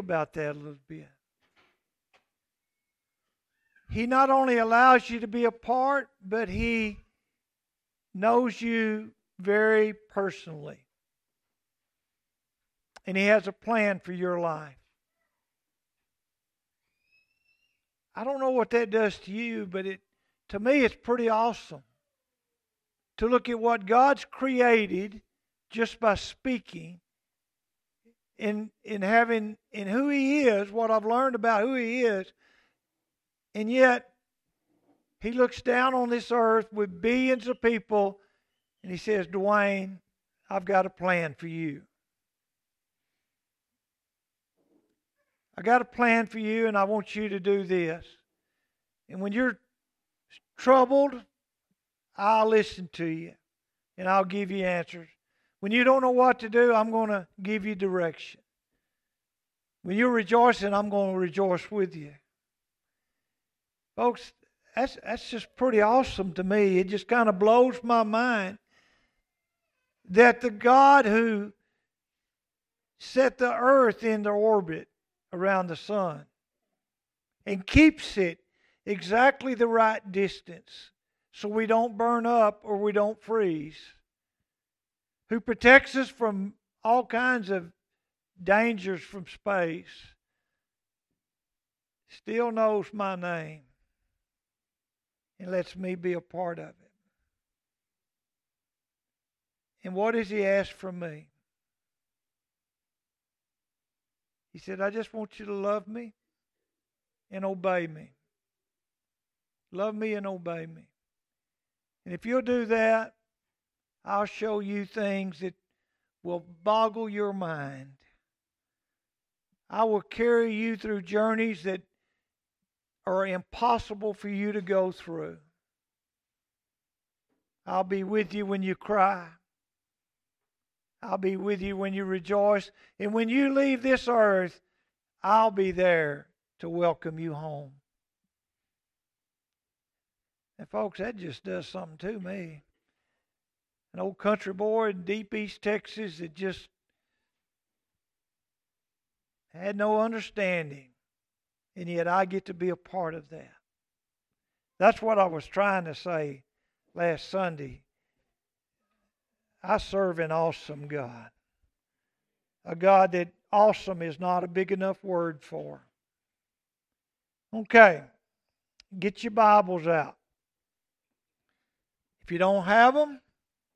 about that a little bit. He not only allows you to be a part, but He knows you very personally. And He has a plan for your life. I don't know what that does to you, but it to me it's pretty awesome to look at what God's created just by speaking in in having in who he is, what I've learned about who he is, and yet he looks down on this earth with billions of people and he says, Dwayne, I've got a plan for you. I got a plan for you, and I want you to do this. And when you're troubled, I'll listen to you and I'll give you answers. When you don't know what to do, I'm going to give you direction. When you're rejoicing, I'm going to rejoice with you. Folks, that's, that's just pretty awesome to me. It just kind of blows my mind that the God who set the earth into orbit around the sun and keeps it exactly the right distance so we don't burn up or we don't freeze, who protects us from all kinds of dangers from space, still knows my name and lets me be a part of it. And what does he ask from me? He said, I just want you to love me and obey me. Love me and obey me. And if you'll do that, I'll show you things that will boggle your mind. I will carry you through journeys that are impossible for you to go through. I'll be with you when you cry. I'll be with you when you rejoice. And when you leave this earth, I'll be there to welcome you home. And folks, that just does something to me. An old country boy in deep East Texas that just had no understanding. And yet I get to be a part of that. That's what I was trying to say last Sunday. I serve an awesome God. A God that awesome is not a big enough word for. Okay, get your Bibles out. If you don't have them,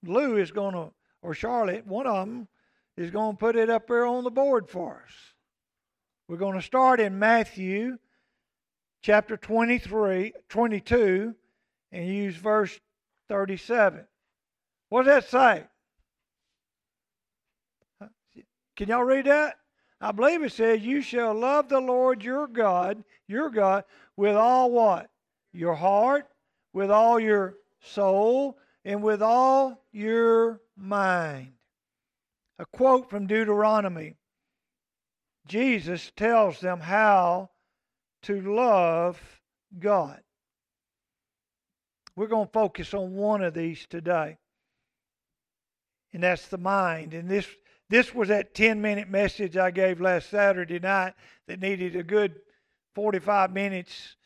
Lou is going to, or Charlotte, one of them, is going to put it up there on the board for us. We're going to start in Matthew chapter 23, 22 and use verse 37. What does that say? Can y'all read that? I believe it says, You shall love the Lord your God, your God, with all what? Your heart, with all your soul, and with all your mind. A quote from Deuteronomy Jesus tells them how to love God. We're going to focus on one of these today, and that's the mind. And this, this was that 10 minute message I gave last Saturday night that needed a good 45 minutes,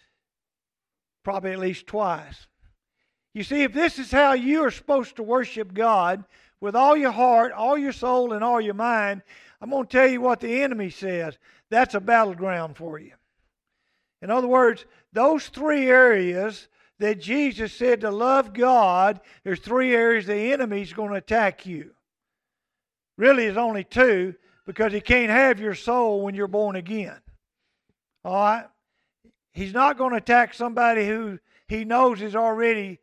probably at least twice. You see, if this is how you are supposed to worship God with all your heart, all your soul, and all your mind, I'm going to tell you what the enemy says. That's a battleground for you. In other words, those three areas that Jesus said to love God, there's three areas the enemy's going to attack you. Really, there's only two because he can't have your soul when you're born again. All right? He's not going to attack somebody who he knows is already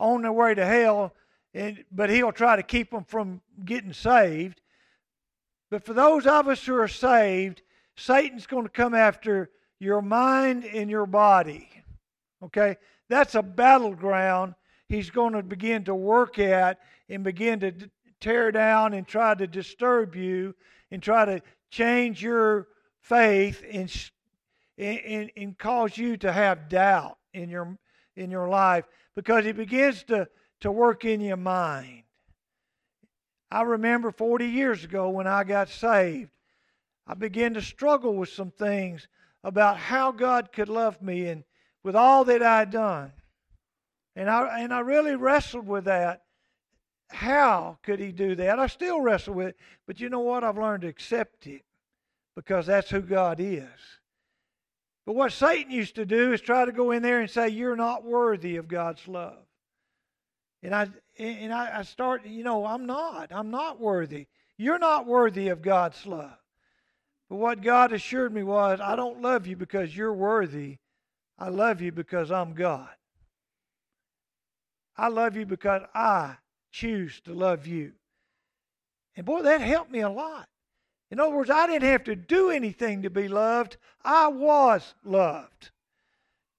on their way to hell, and, but he'll try to keep them from getting saved. But for those of us who are saved, Satan's going to come after your mind and your body. Okay? That's a battleground he's going to begin to work at and begin to tear down and try to disturb you and try to change your faith and, and, and cause you to have doubt in your, in your life because it begins to, to work in your mind. I remember 40 years ago when I got saved, I began to struggle with some things about how God could love me and with all that I had done. And I, and I really wrestled with that. How could he do that? I still wrestle with it. But you know what? I've learned to accept it because that's who God is. But what Satan used to do is try to go in there and say, You're not worthy of God's love. And I and I, I start, you know, I'm not. I'm not worthy. You're not worthy of God's love. But what God assured me was, I don't love you because you're worthy. I love you because I'm God. I love you because I choose to love you. And boy, that helped me a lot. In other words, I didn't have to do anything to be loved. I was loved.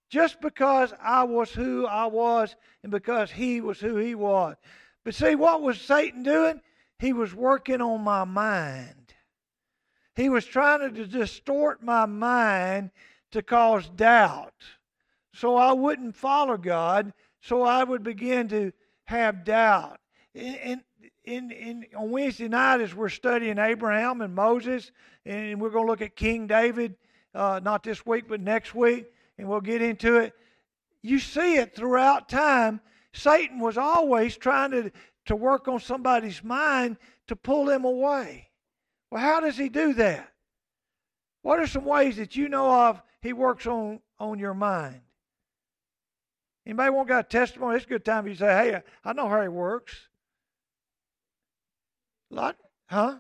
Just because I was who I was and because he was who he was. But see, what was Satan doing? He was working on my mind. He was trying to distort my mind to cause doubt. So I wouldn't follow God, so I would begin to have doubt. And, in, in, on Wednesday night, as we're studying Abraham and Moses, and we're going to look at King David, uh, not this week, but next week, and we'll get into it. You see it throughout time. Satan was always trying to, to work on somebody's mind to pull them away. Well, how does he do that? What are some ways that you know of he works on, on your mind? Anybody want got a testimony? It's a good time if you say, hey, I know how he works. Lot, huh?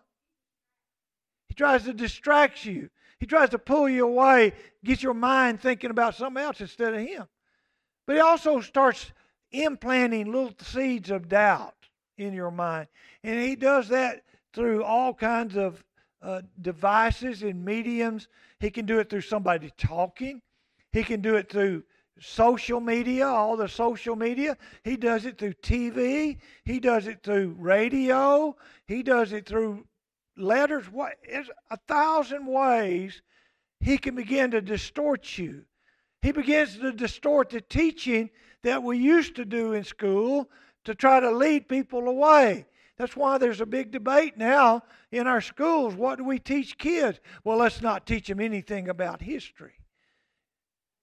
He tries to distract you. He tries to pull you away, get your mind thinking about something else instead of him. But he also starts implanting little seeds of doubt in your mind. And he does that through all kinds of uh, devices and mediums. He can do it through somebody talking. He can do it through social media, all the social media. He does it through TV. He does it through radio. He does it through letters. What is a thousand ways he can begin to distort you. He begins to distort the teaching that we used to do in school to try to lead people away. That's why there's a big debate now in our schools. What do we teach kids? Well, let's not teach them anything about history.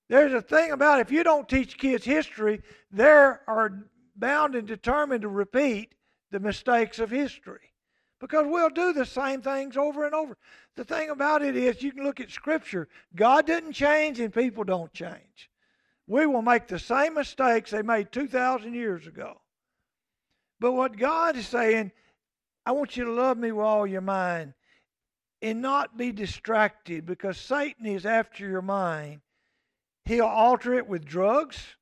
There's a thing about if you don't teach kids history, they are bound and determined to repeat the mistakes of history. Because we'll do the same things over and over. The thing about it is, you can look at Scripture. God didn't change and people don't change. We will make the same mistakes they made 2,000 years ago. But what God is saying, I want you to love me with all your mind and not be distracted because Satan is after your mind He'll alter it with drugs,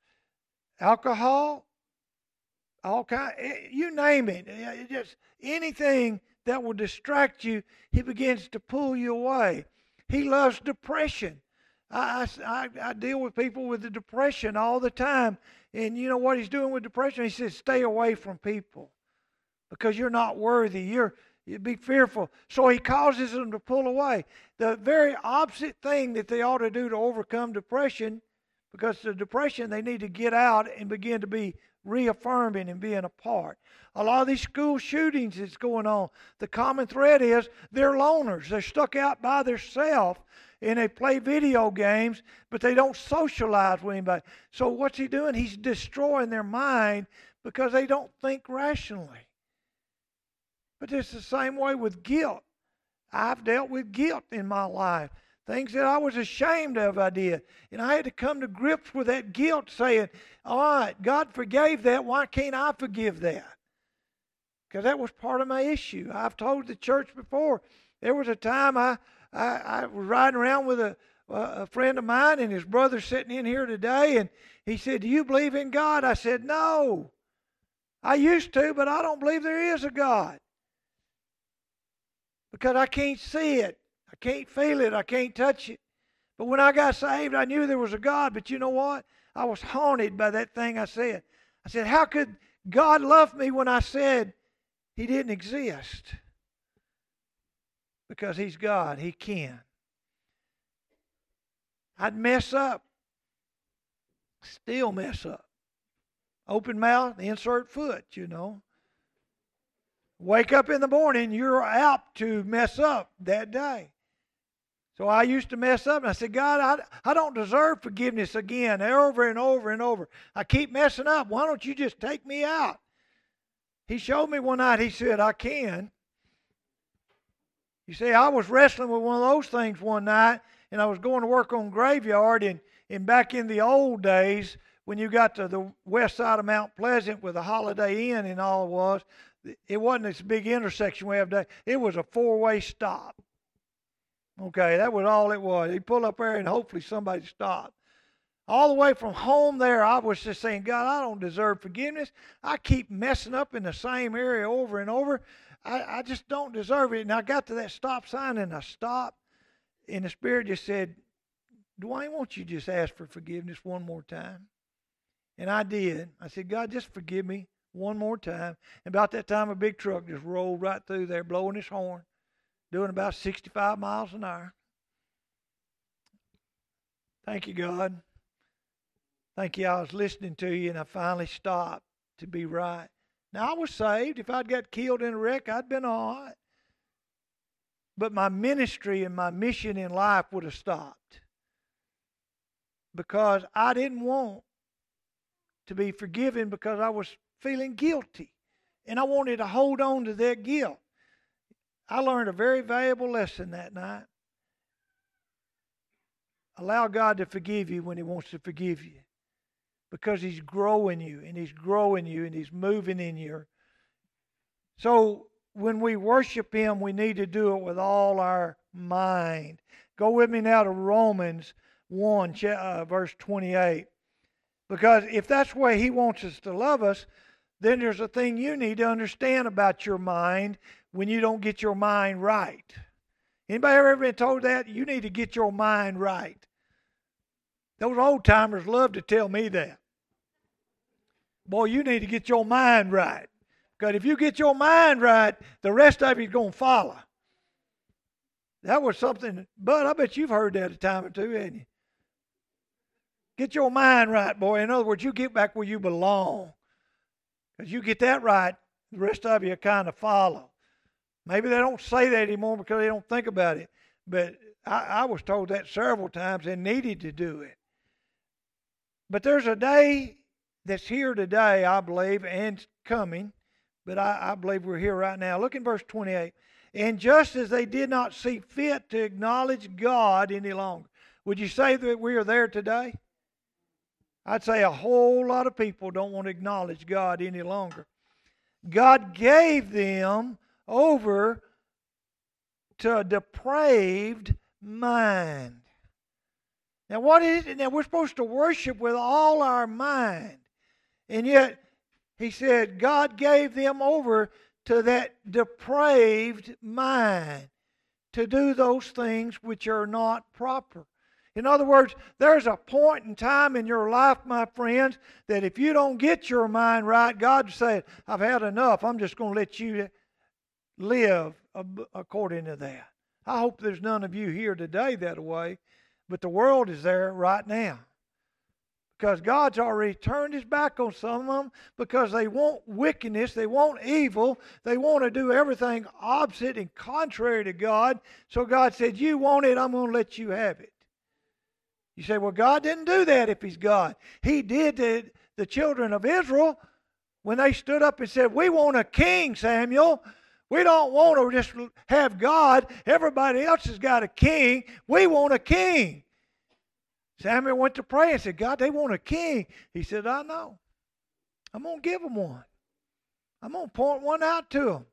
alcohol, all kind. Eh, you name it. Just anything that will distract you, he begins to pull you away. He loves depression. I, I, I deal with people with the depression all the time. And you know what he's doing with depression? He says, stay away from people because you're not worthy. You're, You'd be fearful. So he causes them to pull away. The very opposite thing that they ought to do to overcome depression, because the depression, they need to get out and begin to be reaffirming and being a part. A lot of these school shootings that's going on, the common thread is they're loners. They're stuck out by themselves and they play video games, but they don't socialize with anybody. So what's he doing? He's destroying their mind because they don't think rationally. But it's the same way with guilt. I've dealt with guilt in my life. Things that I was ashamed of, I did. And I had to come to grips with that guilt, saying, All right, God forgave that. Why can't I forgive that? Because that was part of my issue. I've told the church before. There was a time I, I, I was riding around with a, a friend of mine, and his brother sitting in here today, and he said, Do you believe in God? I said, No. I used to, but I don't believe there is a God because I can't see it. I can't feel it. I can't touch it. But when I got saved, I knew there was a God. But you know what? I was haunted by that thing I said. I said, How could God love me when I said He didn't exist? Because He's God, He can. I'd mess up, still mess up. Open mouth, insert foot, you know. Wake up in the morning, you're apt to mess up that day. So I used to mess up, and I said, God, I, I don't deserve forgiveness again, over and over and over. I keep messing up. Why don't you just take me out? He showed me one night, he said, I can. You see, I was wrestling with one of those things one night, and I was going to work on graveyard, and, and back in the old days, when you got to the west side of Mount Pleasant with the Holiday Inn and all it was, it wasn't this big intersection we have today. It was a four-way stop. Okay, that was all it was. He pulled up there and hopefully somebody stopped. All the way from home there, I was just saying, God, I don't deserve forgiveness. I keep messing up in the same area over and over. I, I just don't deserve it. And I got to that stop sign and I stopped. And the Spirit just said, Dwayne, won't you just ask for forgiveness one more time? And I did. I said, God, just forgive me one more time. And about that time, a big truck just rolled right through there, blowing his horn doing about 65 miles an hour. Thank you, God. Thank you. I was listening to you and I finally stopped to be right. Now, I was saved. If I'd got killed in a wreck, I'd been all right. But my ministry and my mission in life would have stopped because I didn't want to be forgiven because I was feeling guilty. And I wanted to hold on to that guilt. I learned a very valuable lesson that night. Allow God to forgive you when He wants to forgive you because He's growing you and He's growing you and He's moving in you. So when we worship Him, we need to do it with all our mind. Go with me now to Romans 1, uh, verse 28. Because if that's the way He wants us to love us, then there's a thing you need to understand about your mind when you don't get your mind right. Anybody ever been told that? You need to get your mind right. Those old timers love to tell me that. Boy, you need to get your mind right. Because if you get your mind right, the rest of you's going to follow. That was something, but I bet you've heard that a time or two, haven't you? Get your mind right, boy. In other words, you get back where you belong. Because you get that right, the rest of you kind of follow. Maybe they don't say that anymore because they don't think about it. But I, I was told that several times and needed to do it. But there's a day that's here today, I believe, and coming. But I, I believe we're here right now. Look in verse 28. And just as they did not see fit to acknowledge God any longer. Would you say that we are there today? I'd say a whole lot of people don't want to acknowledge God any longer. God gave them over to a depraved mind. Now, what is it? Now, we're supposed to worship with all our mind. And yet, he said, God gave them over to that depraved mind to do those things which are not proper. In other words, there's a point in time in your life, my friends, that if you don't get your mind right, God said, I've had enough. I'm just going to let you live according to that. I hope there's none of you here today that way, but the world is there right now. Because God's already turned his back on some of them because they want wickedness, they want evil, they want to do everything opposite and contrary to God. So God said, You want it, I'm going to let you have it. You say, Well, God didn't do that if He's God. He did to the children of Israel when they stood up and said, We want a king, Samuel. We don't want to just have God. Everybody else has got a king. We want a king. Samuel went to pray and said, God, they want a king. He said, I know. I'm going to give them one. I'm going to point one out to them.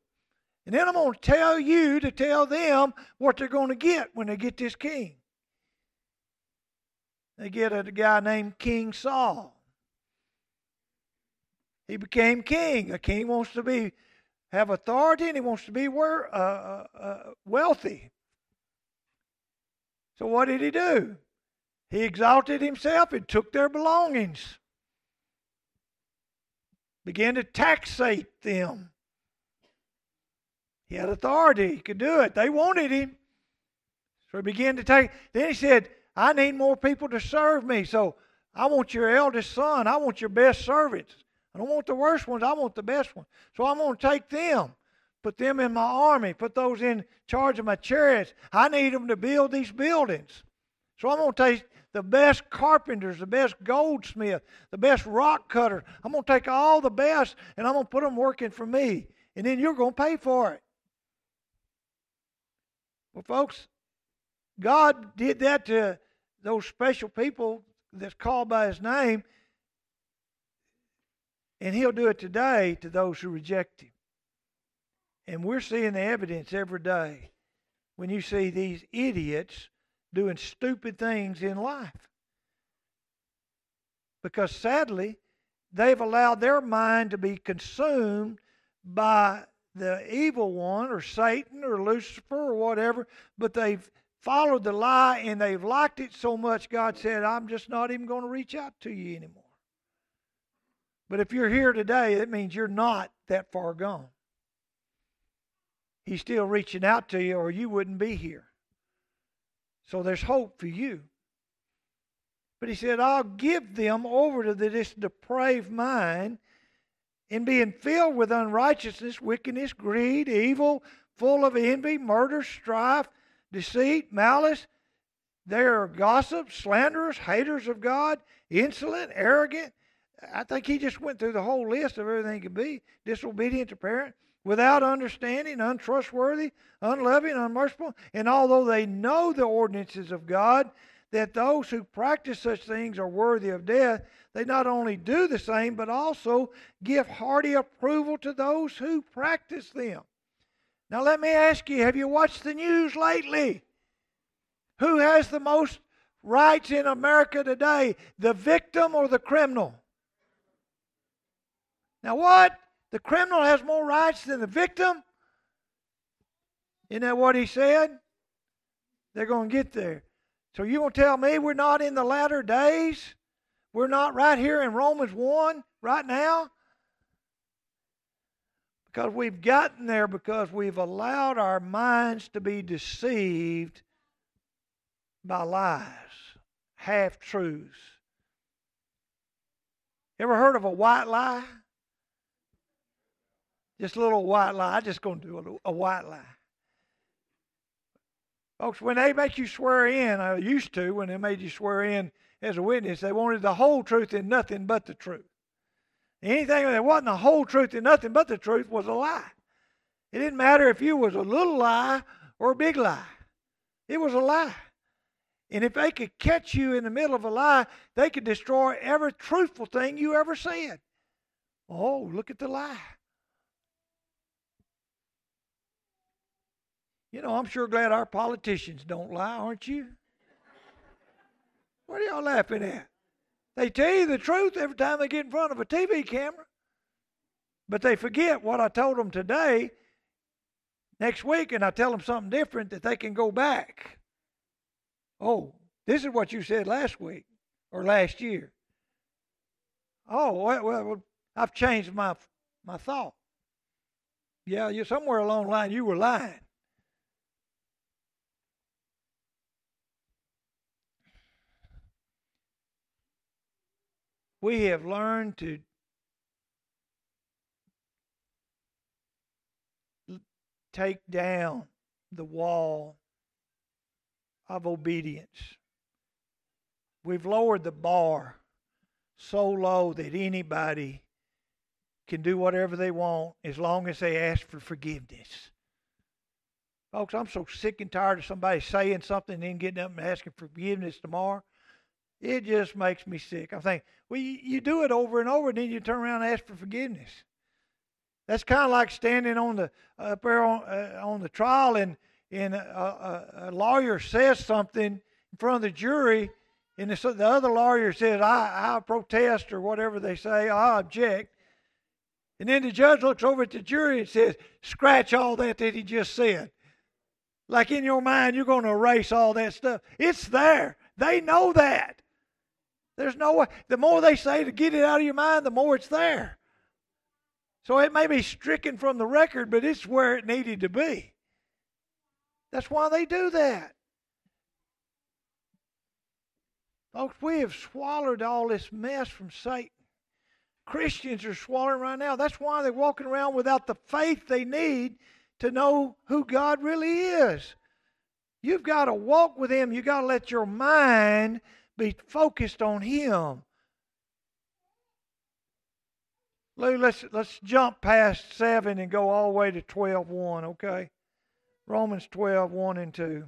And then I'm going to tell you to tell them what they're going to get when they get this king. They get a guy named King Saul. He became king. A king wants to be have authority and he wants to be uh, uh, uh, wealthy. So, what did he do? He exalted himself and took their belongings, began to taxate them. He had authority, he could do it. They wanted him. So he began to take. Then he said, I need more people to serve me. So I want your eldest son, I want your best servants. I don't want the worst ones, I want the best ones. So I'm going to take them. Put them in my army. Put those in charge of my chariots. I need them to build these buildings. So I'm going to take the best carpenters, the best goldsmith, the best rock cutter. I'm going to take all the best and I'm going to put them working for me. And then you're going to pay for it. Well, folks, God did that to those special people that's called by his name. And he'll do it today to those who reject him. And we're seeing the evidence every day when you see these idiots doing stupid things in life. Because sadly, they've allowed their mind to be consumed by the evil one or Satan or Lucifer or whatever, but they've followed the lie and they've liked it so much, God said, I'm just not even going to reach out to you anymore. But if you're here today, it means you're not that far gone. He's still reaching out to you, or you wouldn't be here. So there's hope for you. But he said, I'll give them over to this depraved mind in being filled with unrighteousness, wickedness, greed, evil, full of envy, murder, strife, deceit, malice. They are gossips, slanderers, haters of God, insolent, arrogant. I think he just went through the whole list of everything could be disobedient to parent, without understanding, untrustworthy, unloving, unmerciful. And although they know the ordinances of God, that those who practice such things are worthy of death, they not only do the same, but also give hearty approval to those who practice them. Now, let me ask you have you watched the news lately? Who has the most rights in America today, the victim or the criminal? Now, what? The criminal has more rights than the victim? Isn't that what he said? They're going to get there. So you going to tell me we're not in the latter days? We're not right here in Romans 1 right now? Because we've gotten there because we've allowed our minds to be deceived by lies, half truths. Ever heard of a white lie? Just a little white lie. I'm just going to do a, a white lie. Folks, when they make you swear in, I used to, when they made you swear in as a witness, they wanted the whole truth and nothing but the truth. Anything that wasn't the whole truth and nothing but the truth was a lie. It didn't matter if you was a little lie or a big lie. It was a lie. And if they could catch you in the middle of a lie, they could destroy every truthful thing you ever said. Oh, look at the lie. You know, I'm sure glad our politicians don't lie, aren't you? What are y'all laughing at? They tell you the truth every time they get in front of a TV camera. But they forget what I told them today, next week, and I tell them something different that they can go back. Oh, this is what you said last week or last year. Oh, well, well I've changed my my thought. Yeah, you somewhere along the line you were lying. We have learned to take down the wall of obedience. We've lowered the bar so low that anybody can do whatever they want as long as they ask for forgiveness. Folks, I'm so sick and tired of somebody saying something and then getting up and asking forgiveness tomorrow. It just makes me sick. I'm thinking, well, you, you do it over and over, and then you turn around and ask for forgiveness. That's kind of like standing on the up there on, uh, on the trial, and and a, a, a, lawyer says something in front of the jury, and the, the other lawyer says, "I I protest" or whatever they say, "I object," and then the judge looks over at the jury and says, "Scratch all that that he just said." Like in your mind, you're going to erase all that stuff. It's there. They know that. There's no way. The more they say to get it out of your mind, the more it's there. So it may be stricken from the record, but it's where it needed to be. That's why they do that. Folks, we have swallowed all this mess from Satan. Christians are swallowing right now. That's why they're walking around without the faith they need to know who God really is. You've got to walk with Him. You've got to let your mind be focused on Him. Lou, let's, let's jump past 7 and go all the way to 12 1, okay? Romans 12 1 and 2.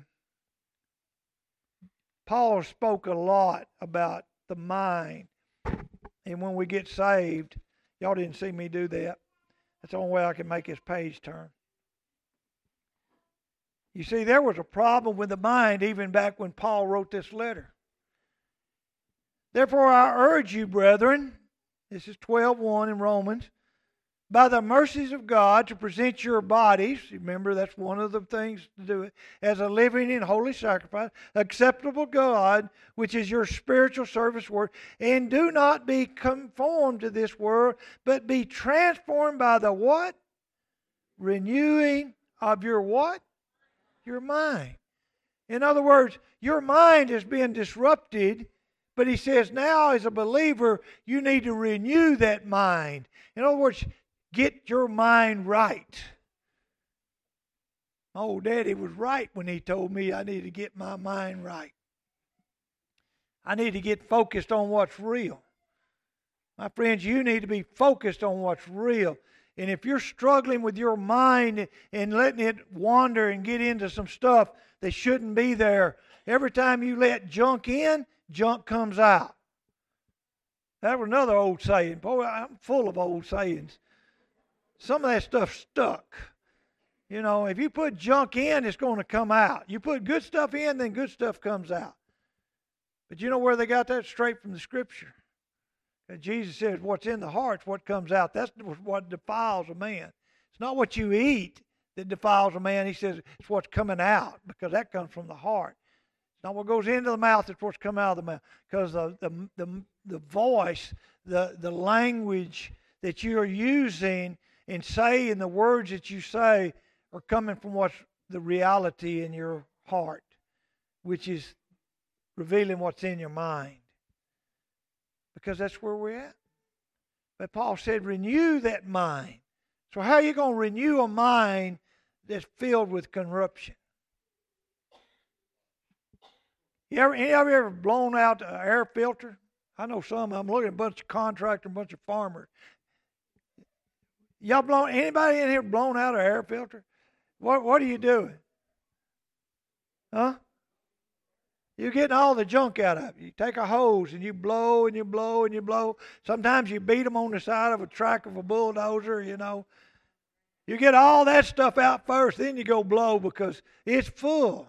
Paul spoke a lot about the mind. And when we get saved, y'all didn't see me do that. That's the only way I can make this page turn. You see, there was a problem with the mind even back when Paul wrote this letter. Therefore, I urge you, brethren, this is 12.1 in Romans, by the mercies of God to present your bodies, remember that's one of the things to do it, as a living and holy sacrifice, acceptable God, which is your spiritual service work, and do not be conformed to this world, but be transformed by the what? Renewing of your what? your mind. In other words, your mind is being disrupted, but he says now, as a believer, you need to renew that mind. In other words, get your mind right. My old Daddy was right when he told me I need to get my mind right. I need to get focused on what's real. My friends, you need to be focused on what's real. And if you're struggling with your mind and letting it wander and get into some stuff that shouldn't be there, every time you let junk in, junk comes out. That was another old saying. Boy, I'm full of old sayings. Some of that stuff stuck. You know, if you put junk in, it's going to come out. You put good stuff in, then good stuff comes out. But you know where they got that straight from the scripture? And Jesus says, What's in the heart's what comes out. That's what defiles a man. It's not what you eat that defiles a man. He says it's what's coming out because that comes from the heart. Not what goes into the mouth, it's what's come out of the mouth. Because the, the, the, the voice, the, the language that you are using and saying, the words that you say are coming from what's the reality in your heart, which is revealing what's in your mind because that's where we're at. But Paul said, renew that mind. So, how are you going to renew a mind that's filled with corruption? You ever, any of you ever blown out an air filter? I know some. I'm looking at a bunch of contractors, a bunch of farmers. Y'all blown? Anybody in here blown out an air filter? What What are you doing? Huh? You're getting all the junk out of it. You take a hose and you blow and you blow and you blow. Sometimes you beat them on the side of a track of a bulldozer, you know. You get all that stuff out first, then you go blow because it's full.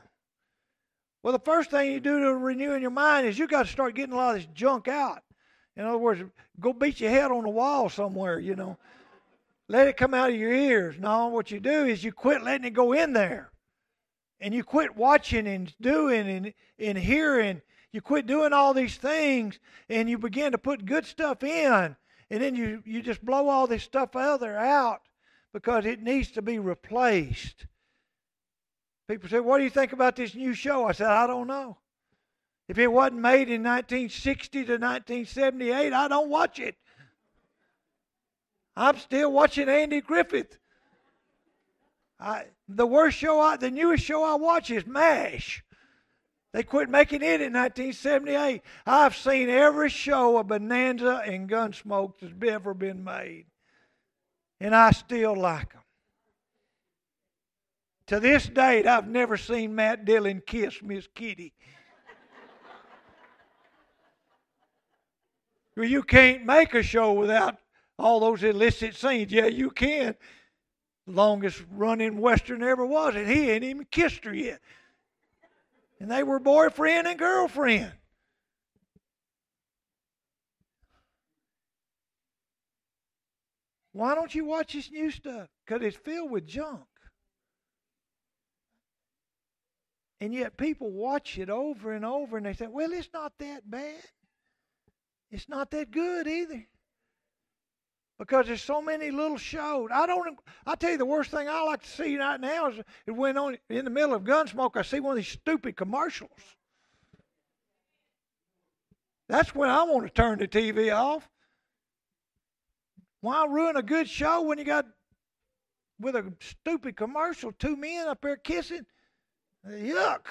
Well, the first thing you do to renewing your mind is you got to start getting a lot of this junk out. In other words, go beat your head on the wall somewhere, you know. Let it come out of your ears. No, what you do is you quit letting it go in there and you quit watching and doing and, and hearing, you quit doing all these things and you begin to put good stuff in, and then you, you just blow all this stuff other out because it needs to be replaced. People say, What do you think about this new show? I said, I don't know. If it wasn't made in 1960 to 1978, I don't watch it. I'm still watching Andy Griffith. I, the worst show, I, the newest show I watch is MASH. They quit making it in 1978. I've seen every show of Bonanza and Gunsmoke that's ever been made, and I still like them. To this date, I've never seen Matt Dillon kiss Miss Kitty. well, you can't make a show without all those illicit scenes. Yeah, you can longest running Western ever was, and he ain't even kissed her yet. And they were boyfriend and girlfriend. Why don't you watch this new stuff? Because it's filled with junk. And yet people watch it over and over and they say, well, it's not that bad. It's not that good either because there's so many little shows. I don't. I tell you, the worst thing I like to see right now is, is when on in the middle of Gunsmoke, I see one of these stupid commercials. That's when I want to turn the TV off. Why ruin a good show when you got with a stupid commercial, two men up there kissing? Yuck.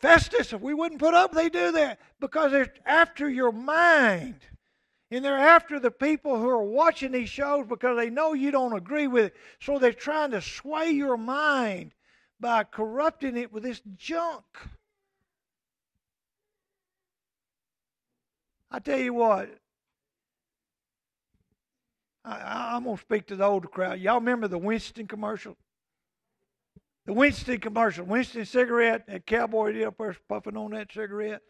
Festus, if we wouldn't put up, they do that because they're after your mind. And they're after the people who are watching these shows because they know you don't agree with it. So they're trying to sway your mind by corrupting it with this junk. I tell you what, I, am going to speak to the older crowd. Y'all remember the Winston commercial? The Winston commercial. Winston cigarette. That cowboy up there puffing on that cigarette.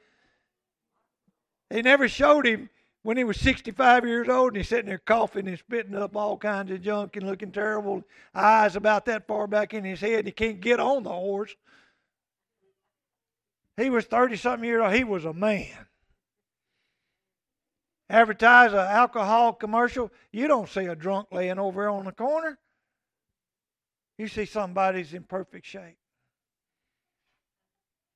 They never showed him when he was 65 years old and he's sitting there coughing and spitting up all kinds of junk and looking terrible, eyes about that far back in his head. He can't get on the horse. He was 30 something years old. He was a man. Advertise an alcohol commercial. You don't see a drunk laying over on the corner. You see somebody's in perfect shape.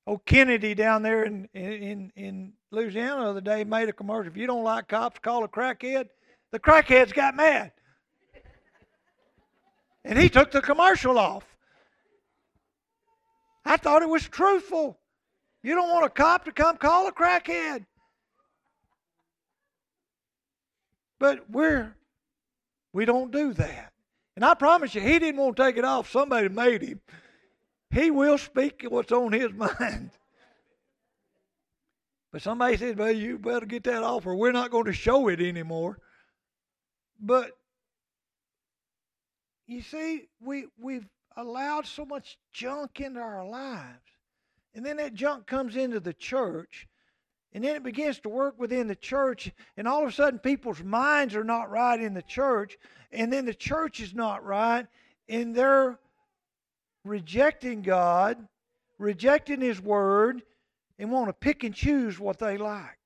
Oh, Kennedy down there in, in, in Louisiana the other day made a commercial. If you don't like cops, call a crackhead. The crackheads got mad. And he took the commercial off. I thought it was truthful. You don't want a cop to come call a crackhead. But we're we don't do that. And I promise you, he didn't want to take it off. Somebody made him. He will speak what's on his mind. But somebody said, well, you better get that off or we're not going to show it anymore. But you see, we, we've allowed so much junk into our lives. And then that junk comes into the church. And then it begins to work within the church. And all of a sudden, people's minds are not right in the church. And then the church is not right. And they're rejecting God, rejecting His Word, and want to pick and choose what they like.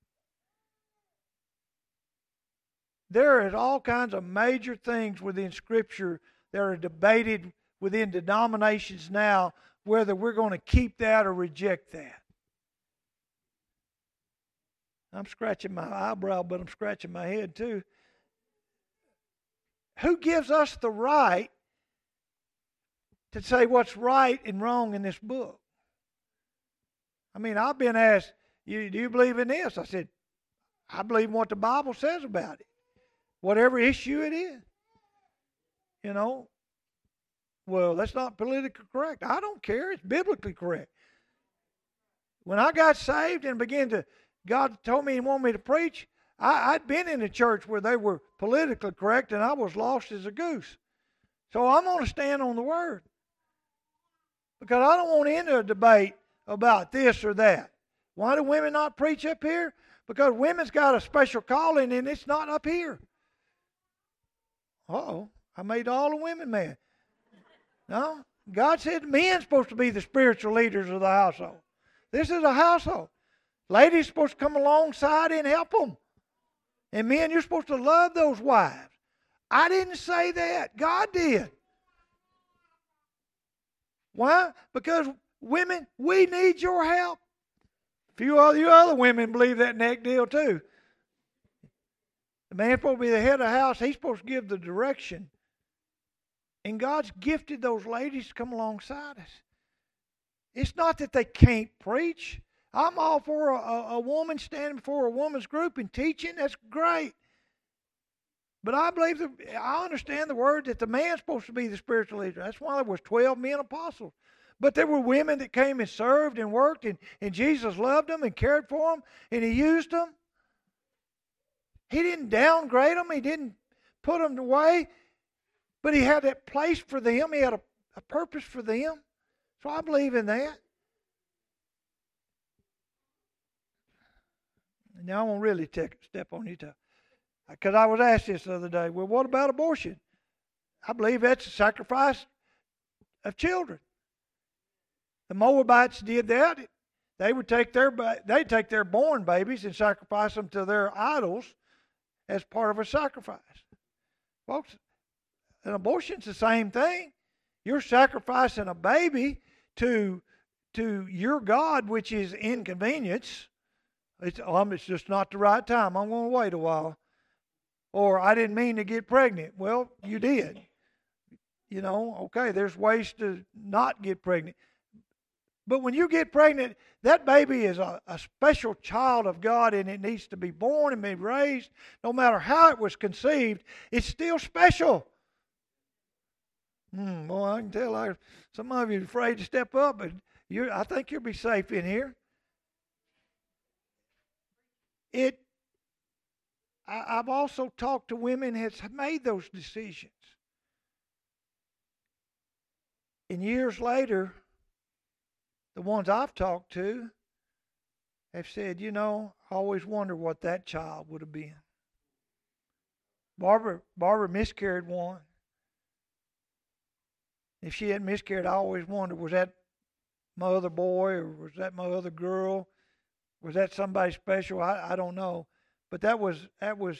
There is all kinds of major things within Scripture that are debated within denominations now whether we're going to keep that or reject that. I'm scratching my eyebrow, but I'm scratching my head too. Who gives us the right to say what's right and wrong in this book. I mean, I've been asked, you, do you believe in this? I said, I believe in what the Bible says about it, whatever issue it is. You know, well, that's not politically correct. I don't care. It's biblically correct. When I got saved and began to, God told me He wanted me to preach, I, I'd been in a church where they were politically correct and I was lost as a goose. So I'm going to stand on the Word because I don't want to enter a debate about this or that. Why do women not preach up here? Because women's got a special calling and it's not up here. oh, I made all the women mad. No, God said men's supposed to be the spiritual leaders of the household. This is a household. Ladies supposed to come alongside and help them. And men, you're supposed to love those wives. I didn't say that. God did. Why? Because women, we need your help. A few of you other women believe that neck deal too. The man's supposed to be the head of the house. He's supposed to give the direction. And God's gifted those ladies to come alongside us. It's not that they can't preach. I'm all for a, a, woman standing before a woman's group and teaching. That's great. But I believe that I understand the word that the man's supposed to be the spiritual leader. That's why there was twelve men apostles. But there were women that came and served and worked, and, and Jesus loved them and cared for them, and He used them. He didn't downgrade them. He didn't put them away. But He had that place for them. He had a, a purpose for them. So I believe in that. Now I won't really take, step on you uh, to because I was asked this the other day. Well, what about abortion? I believe that's a sacrifice of children. The Moabites did that. They would take their they take their born babies and sacrifice them to their idols as part of a sacrifice. Folks, an abortion's the same thing. You're sacrificing a baby to to your God, which is inconvenience. It's, um, it's just not the right time. I'm going to wait a while. Or I didn't mean to get pregnant. Well, you did. You know, okay, there's ways to not get pregnant. But when you get pregnant, that baby is a, a special child of God and it needs to be born and be raised. No matter how it was conceived, it's still special. Hmm, well, I can tell I, some of you are afraid to step up, but you I think you'll be safe in here. It. I, I've also talked to women has made those decisions. And years later, the ones I've talked to have said, you know, I always wonder what that child would have been. Barbara Barbara miscarried one. If she hadn't miscarried, I always wondered, was that my other boy or was that my other girl? Was that somebody special? I, I don't know. But that was that was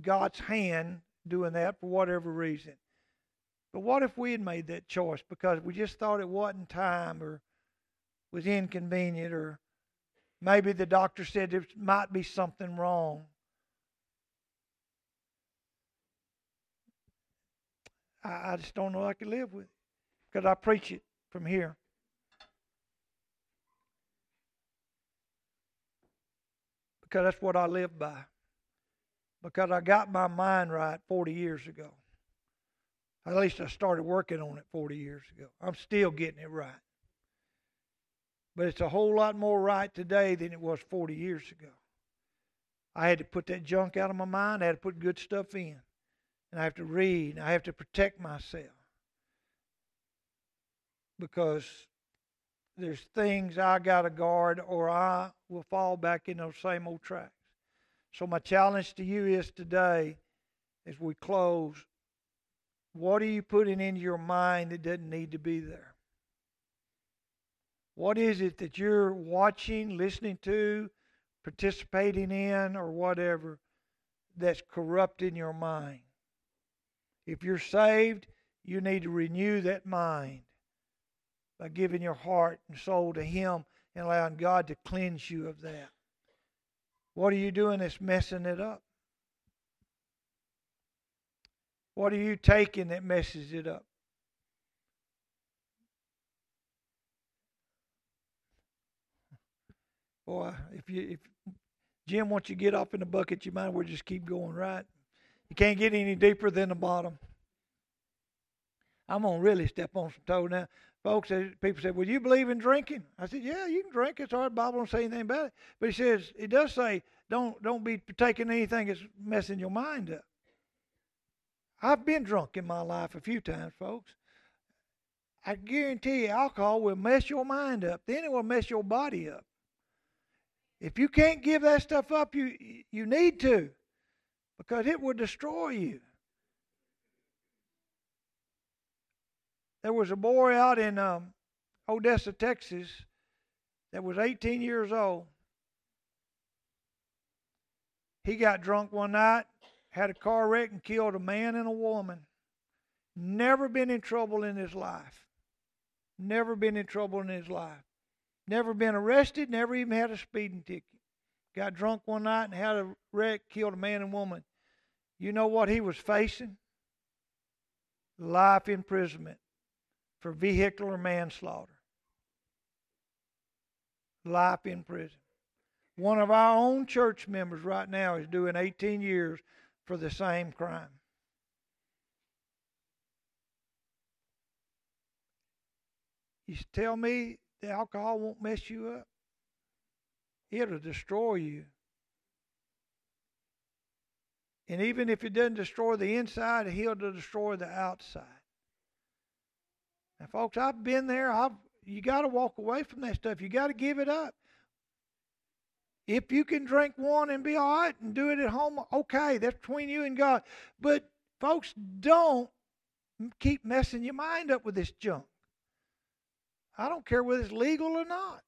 God's hand doing that for whatever reason. But what if we had made that choice because we just thought it wasn't time or was inconvenient, or maybe the doctor said there might be something wrong. I, just don't know I could live with it because I preach it from here. Because that's what I live by. Because I got my mind right 40 years ago. At least I started working on it 40 years ago. I'm still getting it right. But it's a whole lot more right today than it was 40 years ago. I had to put that junk out of my mind. I had to put good stuff in. And I have to read. I have to protect myself. Because there's things I got to guard or I will fall back in those same old tracks. So, my challenge to you is today, as we close, what are you putting into your mind that doesn't need to be there? What is it that you're watching, listening to, participating in, or whatever that's corrupting your mind? If you're saved, you need to renew that mind by giving your heart and soul to Him and allowing God to cleanse you of that. What are you doing that's messing it up? What are you taking that messes it up? Boy, if you if Jim once you get off in the bucket, you might well just keep going, right? You can't get any deeper than the bottom. I'm gonna really step on some toes now. Folks, people said, "Well, you believe in drinking?" I said, "Yeah, you can drink. It's hard. The Bible don't say anything about it, but he says it does say don't don't be taking anything that's messing your mind up." I've been drunk in my life a few times, folks. I guarantee you, alcohol will mess your mind up. Then it will mess your body up. If you can't give that stuff up, you you need to, because it will destroy you. There was a boy out in um, Odessa, Texas, that was 18 years old. He got drunk one night, had a car wreck, and killed a man and a woman. Never been in trouble in his life. Never been in trouble in his life. Never been arrested, never even had a speeding ticket. Got drunk one night and had a wreck, killed a man and woman. You know what he was facing? Life imprisonment for vehicular manslaughter. Life in prison. One of our own church members right now is doing 18 years for the same crime. You tell me the alcohol won't mess you up. It'll destroy you. And even if it doesn't destroy the inside, he'll destroy the outside. Folks, I've been there. I've you got to walk away from that stuff. You got to give it up. If you can drink one and be all right and do it at home, okay, that's between you and God. But folks, don't keep messing your mind up with this junk. I don't care whether it's legal or not.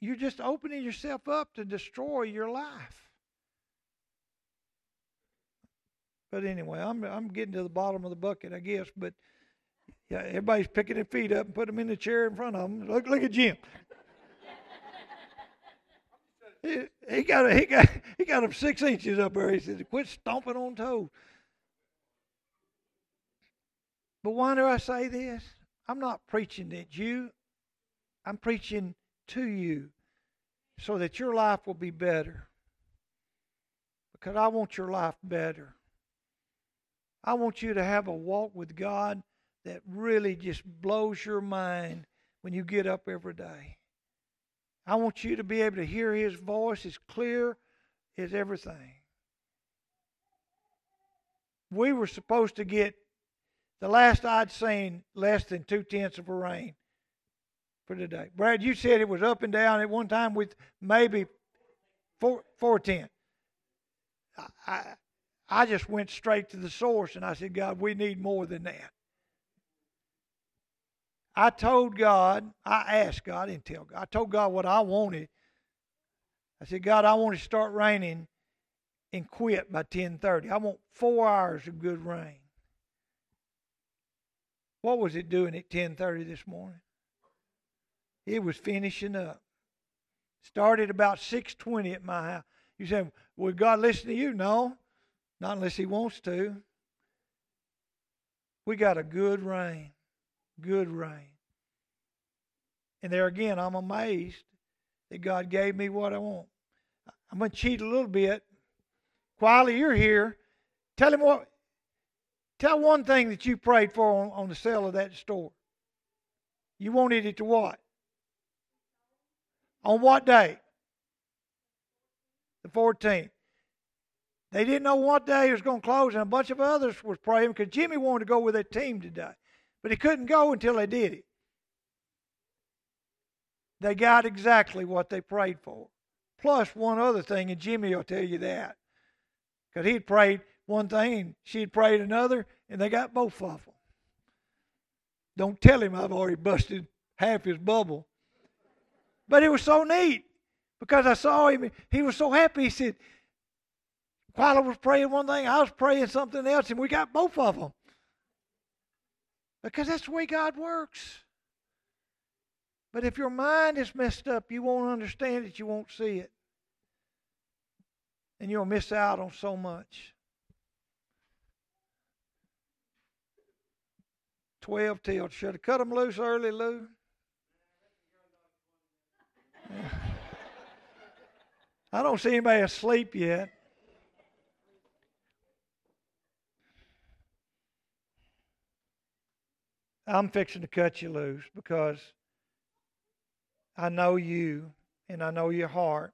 You're just opening yourself up to destroy your life. But anyway, I'm I'm getting to the bottom of the bucket, I guess. But yeah, everybody's picking their feet up and put them in the chair in front of them. Look, look at Jim. he, he got he got he got him six inches up there. He said, "Quit stomping on toes." But why do I say this? I'm not preaching at you. I'm preaching to you so that your life will be better. Because I want your life better. I want you to have a walk with God that really just blows your mind when you get up every day. I want you to be able to hear His voice as clear as everything. We were supposed to get the last I'd seen less than two tenths of a rain for today. Brad, you said it was up and down at one time with maybe four four ten. I, I I just went straight to the source and I said, God, we need more than that. I told God, I asked God, I didn't tell God. I told God what I wanted. I said, God, I want to start raining and quit by 10:30. I want four hours of good rain. What was it doing at 10:30 this morning? It was finishing up. Started about 6:20 at my house. You say, "Will God listen to you?" No, not unless He wants to. We got a good rain good rain. And there again, I'm amazed that God gave me what I want. I'm going to cheat a little bit. Quietly, you're here. Tell him what. Tell one thing that you prayed for on, on the sale of that store. You wanted it to what? On what day? The 14th. They didn't know what day it was going to close, and a bunch of others was praying because Jimmy wanted to go with that team today. But he couldn't go until they did it. They got exactly what they prayed for. Plus one other thing, and Jimmy will tell you that. Because he'd prayed one thing and she'd prayed another, and they got both of them. Don't tell him I've already busted half his bubble. But it was so neat because I saw him. He was so happy. He said, while I was praying one thing, I was praying something else, and we got both of them. Because that's the way God works. But if your mind is messed up, you won't understand it, you won't see it. And you'll miss out on so much. 12 till. Should have cut them loose early, Lou. I don't see anybody asleep yet. I'm fixing to cut you loose because I know you and I know your heart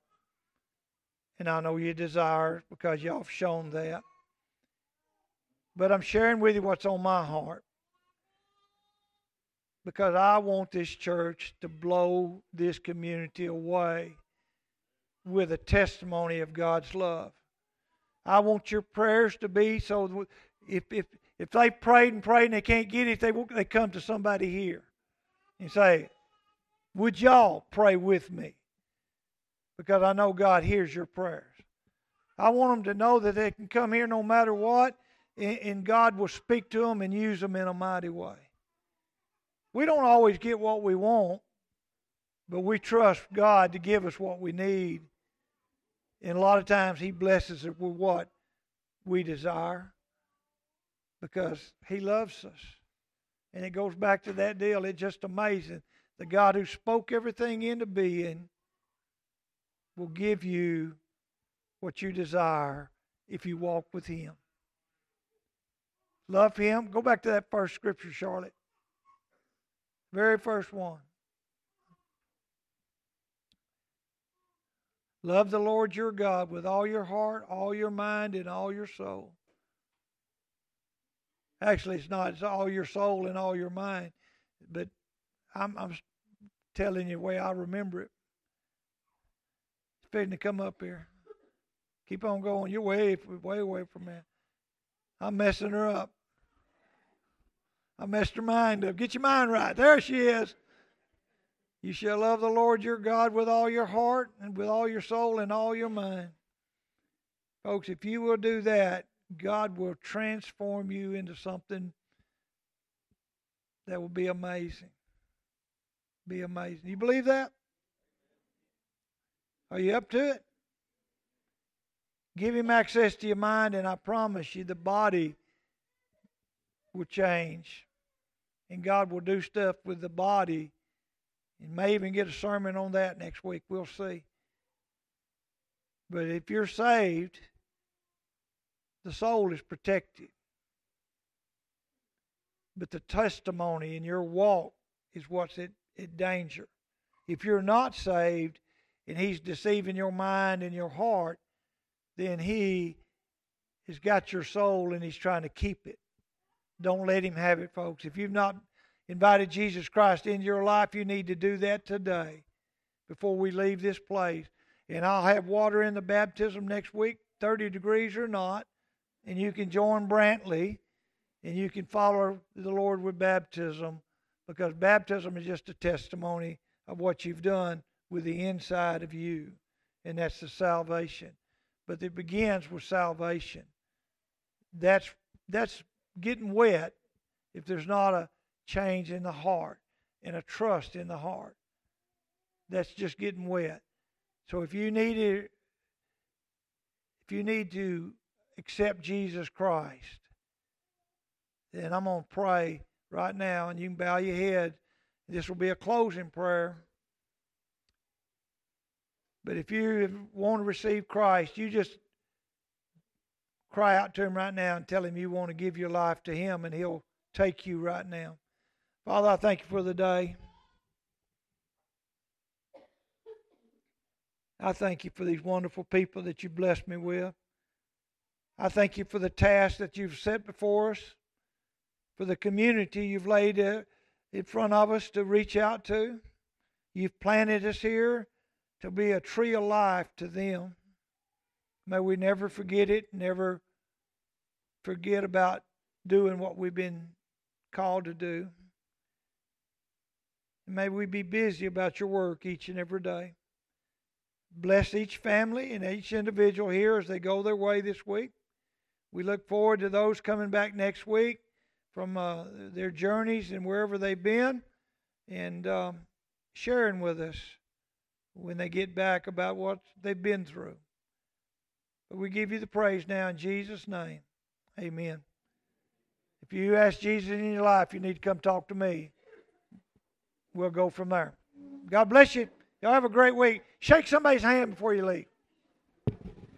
and I know your desires because y'all have shown that. But I'm sharing with you what's on my heart because I want this church to blow this community away with a testimony of God's love. I want your prayers to be so if if if they prayed and prayed and they can't get it, they they come to somebody here and say, "Would y'all pray with me?" Because I know God hears your prayers. I want them to know that they can come here no matter what, and, and God will speak to them and use them in a mighty way. We don't always get what we want, but we trust God to give us what we need. And a lot of times He blesses us with what we desire because He loves us. And it goes back to that deal. It's just amazing. The God who spoke everything into being will give you what you desire if you walk with Him. Love Him. Go back to that first scripture, Charlotte. Very first one. Love the Lord your God with all your heart, all your mind, and all your soul. Actually, it's not. It's all your soul and all your mind. But I'm, I'm telling you the way I remember it. It's fitting to come up here. Keep on going. You're way, way away from that. I'm messing her up. I messed her mind up. Get your mind right. There she is. You shall love the Lord your God with all your heart and with all your soul and all your mind. Folks, if you will do that, God will transform you into something that will be amazing. Be amazing. You believe that? Are you up to it? Give him access to your mind, and I promise you the body will change. And God will do stuff with the body. And may even get a sermon on that next week. We'll see. But if you're saved, the soul is protected. But the testimony in your walk is what's in, danger. If you're not saved and He's deceiving your mind and your heart, then He has got your soul and He's trying to keep it. Don't let Him have it, folks. If you've not invited Jesus Christ into your life, you need to do that today before we leave this place. And I'll have water in the baptism next week, 30 degrees or not. And you can join Brantley and you can follow the Lord with baptism because baptism is just a testimony of what you've done with the inside of you, and that's the salvation. But it begins with salvation. That's that's getting wet if there's not a change in the heart and a trust in the heart. That's just getting wet. So if you need to, if you need to accept Jesus Christ, then I'm going to pray right now, and you can bow your head. This will be a closing prayer. But if you want to receive Christ, you just cry out to Him right now and tell Him you want to give your life to Him, and He'll take you right now. Father, I thank you for the day. I thank you for these wonderful people that you blessed me with. I thank you for the task that you've set before us for the community you've laid uh, in front of us to reach out to. You've planted us here to be a tree of life to them. May we never forget it, never forget about doing what we've been called to do. may we be busy about your work each and every day. Bless each family and each individual here as they go their way this week. We look forward to those coming back next week from uh, their journeys and wherever they've been and um, sharing with us when they get back about what they've been through. But we give you the praise now in Jesus' name. Amen. If you ask Jesus in your life, you need to come talk to me. We'll go from there. God bless you. Y'all have a great week. Shake somebody's hand before you leave.